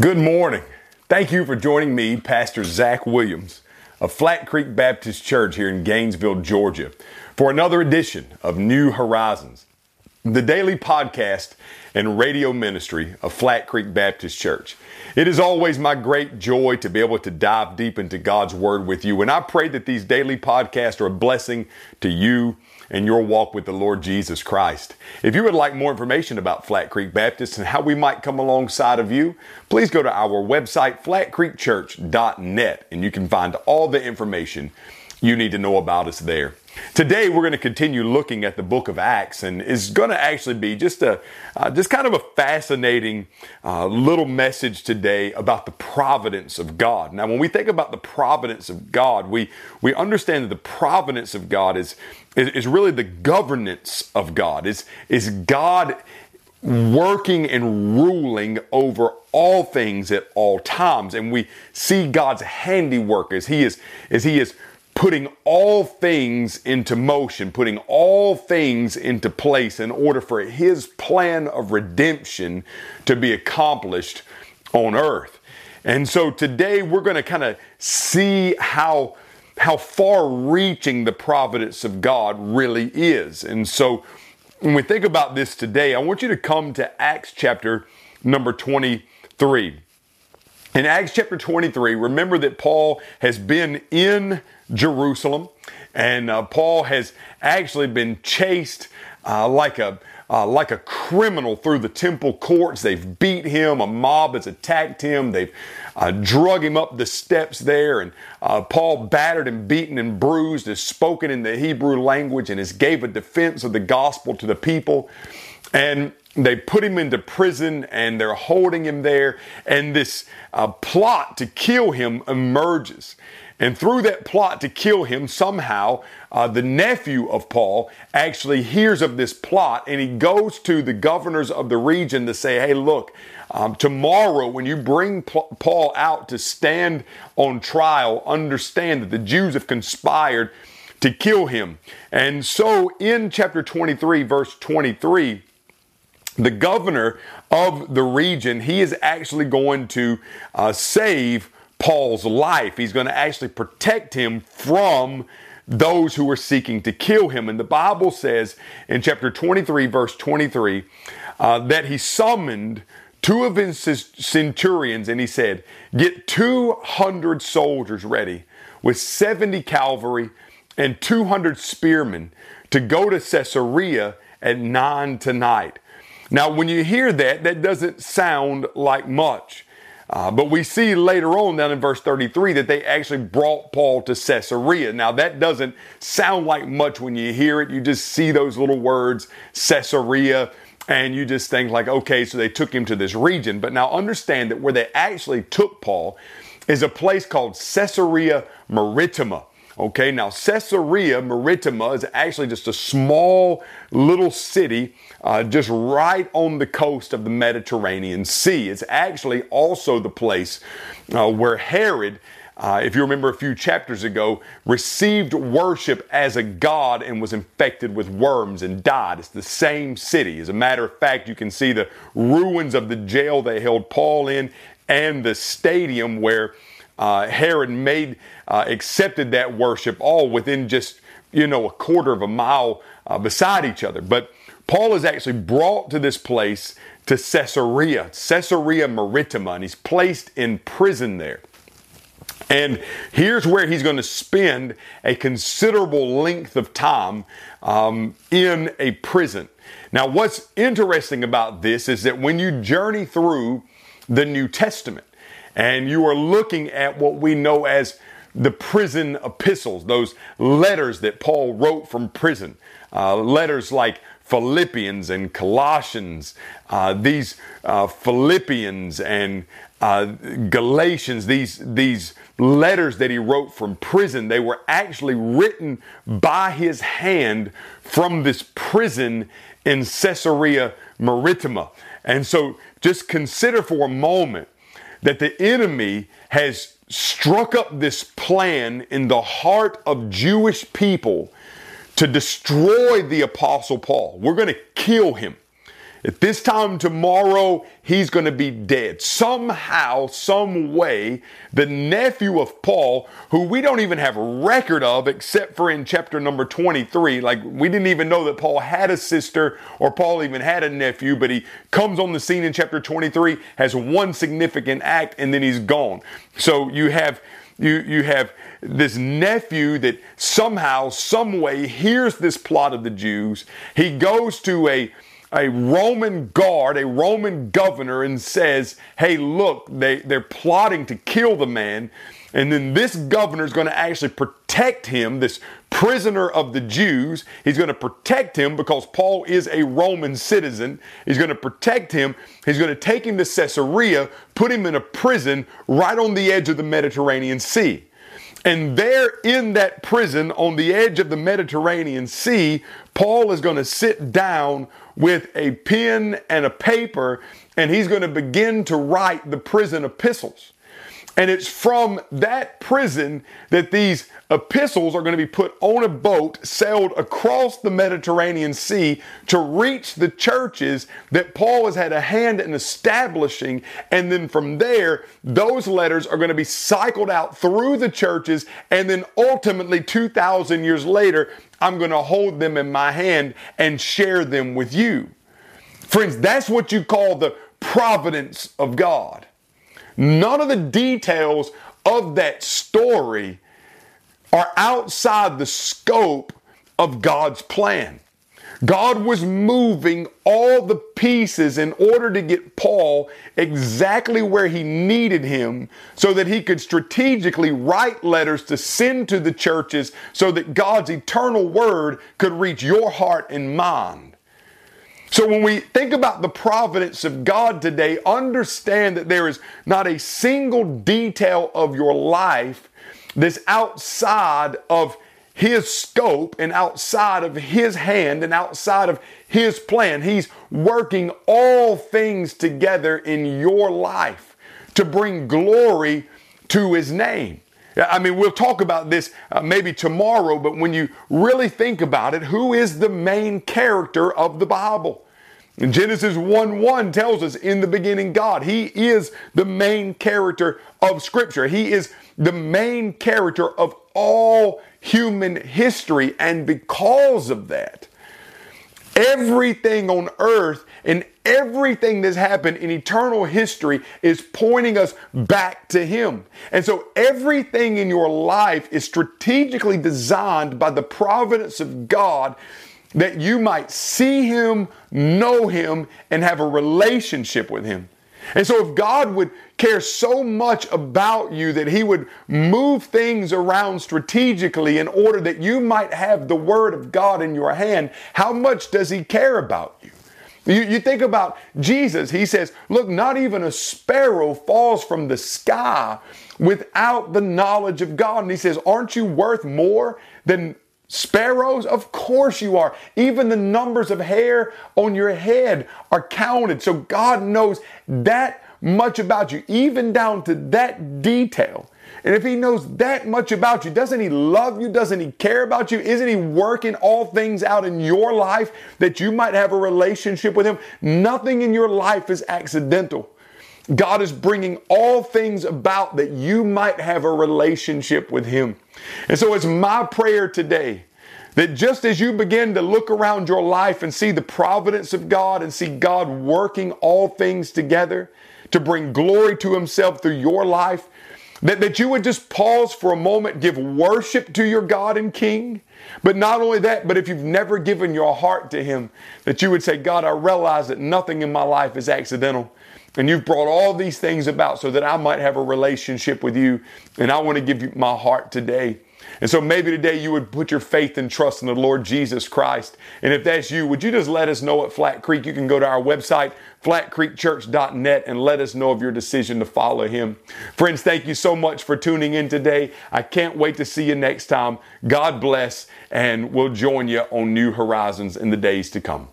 Good morning. Thank you for joining me, Pastor Zach Williams of Flat Creek Baptist Church here in Gainesville, Georgia, for another edition of New Horizons, the daily podcast and radio ministry of Flat Creek Baptist Church. It is always my great joy to be able to dive deep into God's Word with you, and I pray that these daily podcasts are a blessing to you and your walk with the Lord Jesus Christ. If you would like more information about Flat Creek Baptist and how we might come alongside of you, please go to our website, flatcreekchurch.net, and you can find all the information you need to know about us there. Today we're going to continue looking at the book of Acts, and it's going to actually be just a uh, just kind of a fascinating uh, little message today about the providence of God. Now, when we think about the providence of God, we we understand that the providence of God is is, is really the governance of God. Is is God working and ruling over all things at all times, and we see God's handiwork as He is as He is putting all things into motion, putting all things into place in order for his plan of redemption to be accomplished on earth. And so today we're going to kind of see how how far reaching the providence of God really is. And so when we think about this today, I want you to come to Acts chapter number 23. In Acts chapter 23, remember that Paul has been in Jerusalem and uh, Paul has actually been chased uh, like a uh, like a criminal through the temple courts. They've beat him. A mob has attacked him. They've uh, drug him up the steps there. And uh, Paul, battered and beaten and bruised, has spoken in the Hebrew language and has gave a defense of the gospel to the people. And they put him into prison and they're holding him there. And this uh, plot to kill him emerges. And through that plot to kill him, somehow uh, the nephew of Paul actually hears of this plot and he goes to the governors of the region to say, hey, look, um, tomorrow when you bring Paul out to stand on trial, understand that the Jews have conspired to kill him. And so in chapter 23, verse 23, the governor of the region, he is actually going to uh, save Paul's life. He's going to actually protect him from those who are seeking to kill him. And the Bible says in chapter 23, verse 23, uh, that he summoned two of his centurions and he said, Get 200 soldiers ready with 70 cavalry and 200 spearmen to go to Caesarea at nine tonight. Now, when you hear that, that doesn't sound like much. Uh, but we see later on down in verse 33 that they actually brought Paul to Caesarea. Now, that doesn't sound like much when you hear it. You just see those little words, Caesarea, and you just think, like, okay, so they took him to this region. But now understand that where they actually took Paul is a place called Caesarea Maritima. Okay, now Caesarea Maritima is actually just a small little city uh, just right on the coast of the Mediterranean Sea. It's actually also the place uh, where Herod. Uh, if you remember a few chapters ago, received worship as a god and was infected with worms and died. It's the same city. As a matter of fact, you can see the ruins of the jail they held Paul in and the stadium where uh, Herod made uh, accepted that worship all within just you know a quarter of a mile uh, beside each other. But Paul is actually brought to this place to Caesarea, Caesarea Maritima, and he's placed in prison there. And here's where he's going to spend a considerable length of time um, in a prison. Now, what's interesting about this is that when you journey through the New Testament and you are looking at what we know as the prison epistles, those letters that Paul wrote from prison, uh, letters like Philippians and Colossians, uh, these uh, Philippians and uh, Galatians, these, these letters that he wrote from prison, they were actually written by his hand from this prison in Caesarea Maritima. And so just consider for a moment that the enemy has struck up this plan in the heart of Jewish people to destroy the Apostle Paul. We're going to kill him. At this time tomorrow, he's going to be dead. Somehow, some way, the nephew of Paul, who we don't even have a record of except for in chapter number 23, like we didn't even know that Paul had a sister or Paul even had a nephew, but he comes on the scene in chapter 23, has one significant act, and then he's gone. So you have you you have this nephew that somehow some way hears this plot of the Jews he goes to a a Roman guard, a Roman governor, and says, Hey, look, they, they're plotting to kill the man. And then this governor is going to actually protect him, this prisoner of the Jews. He's going to protect him because Paul is a Roman citizen. He's going to protect him. He's going to take him to Caesarea, put him in a prison right on the edge of the Mediterranean Sea. And there in that prison on the edge of the Mediterranean Sea, Paul is going to sit down with a pen and a paper and he's going to begin to write the prison epistles. And it's from that prison that these epistles are going to be put on a boat, sailed across the Mediterranean Sea to reach the churches that Paul has had a hand in establishing. And then from there, those letters are going to be cycled out through the churches. And then ultimately, 2,000 years later, I'm going to hold them in my hand and share them with you. Friends, that's what you call the providence of God. None of the details of that story are outside the scope of God's plan. God was moving all the pieces in order to get Paul exactly where he needed him so that he could strategically write letters to send to the churches so that God's eternal word could reach your heart and mind. So when we think about the providence of God today, understand that there is not a single detail of your life that's outside of his scope and outside of his hand and outside of his plan. He's working all things together in your life to bring glory to his name. I mean, we'll talk about this uh, maybe tomorrow, but when you really think about it, who is the main character of the Bible? Genesis 1 1 tells us in the beginning, God. He is the main character of Scripture. He is the main character of all human history. And because of that, everything on earth and everything that's happened in eternal history is pointing us back to Him. And so everything in your life is strategically designed by the providence of God that you might see Him, know Him, and have a relationship with Him. And so, if God would care so much about you that He would move things around strategically in order that you might have the Word of God in your hand, how much does He care about you? You, you think about Jesus, He says, Look, not even a sparrow falls from the sky without the knowledge of God. And He says, Aren't you worth more than Sparrows? Of course you are. Even the numbers of hair on your head are counted. So God knows that much about you, even down to that detail. And if He knows that much about you, doesn't He love you? Doesn't He care about you? Isn't He working all things out in your life that you might have a relationship with Him? Nothing in your life is accidental. God is bringing all things about that you might have a relationship with Him. And so it's my prayer today that just as you begin to look around your life and see the providence of God and see God working all things together to bring glory to Himself through your life, that, that you would just pause for a moment, give worship to your God and King. But not only that, but if you've never given your heart to Him, that you would say, God, I realize that nothing in my life is accidental. And you've brought all these things about so that I might have a relationship with you. And I want to give you my heart today. And so maybe today you would put your faith and trust in the Lord Jesus Christ. And if that's you, would you just let us know at Flat Creek? You can go to our website, flatcreekchurch.net, and let us know of your decision to follow Him. Friends, thank you so much for tuning in today. I can't wait to see you next time. God bless, and we'll join you on New Horizons in the days to come.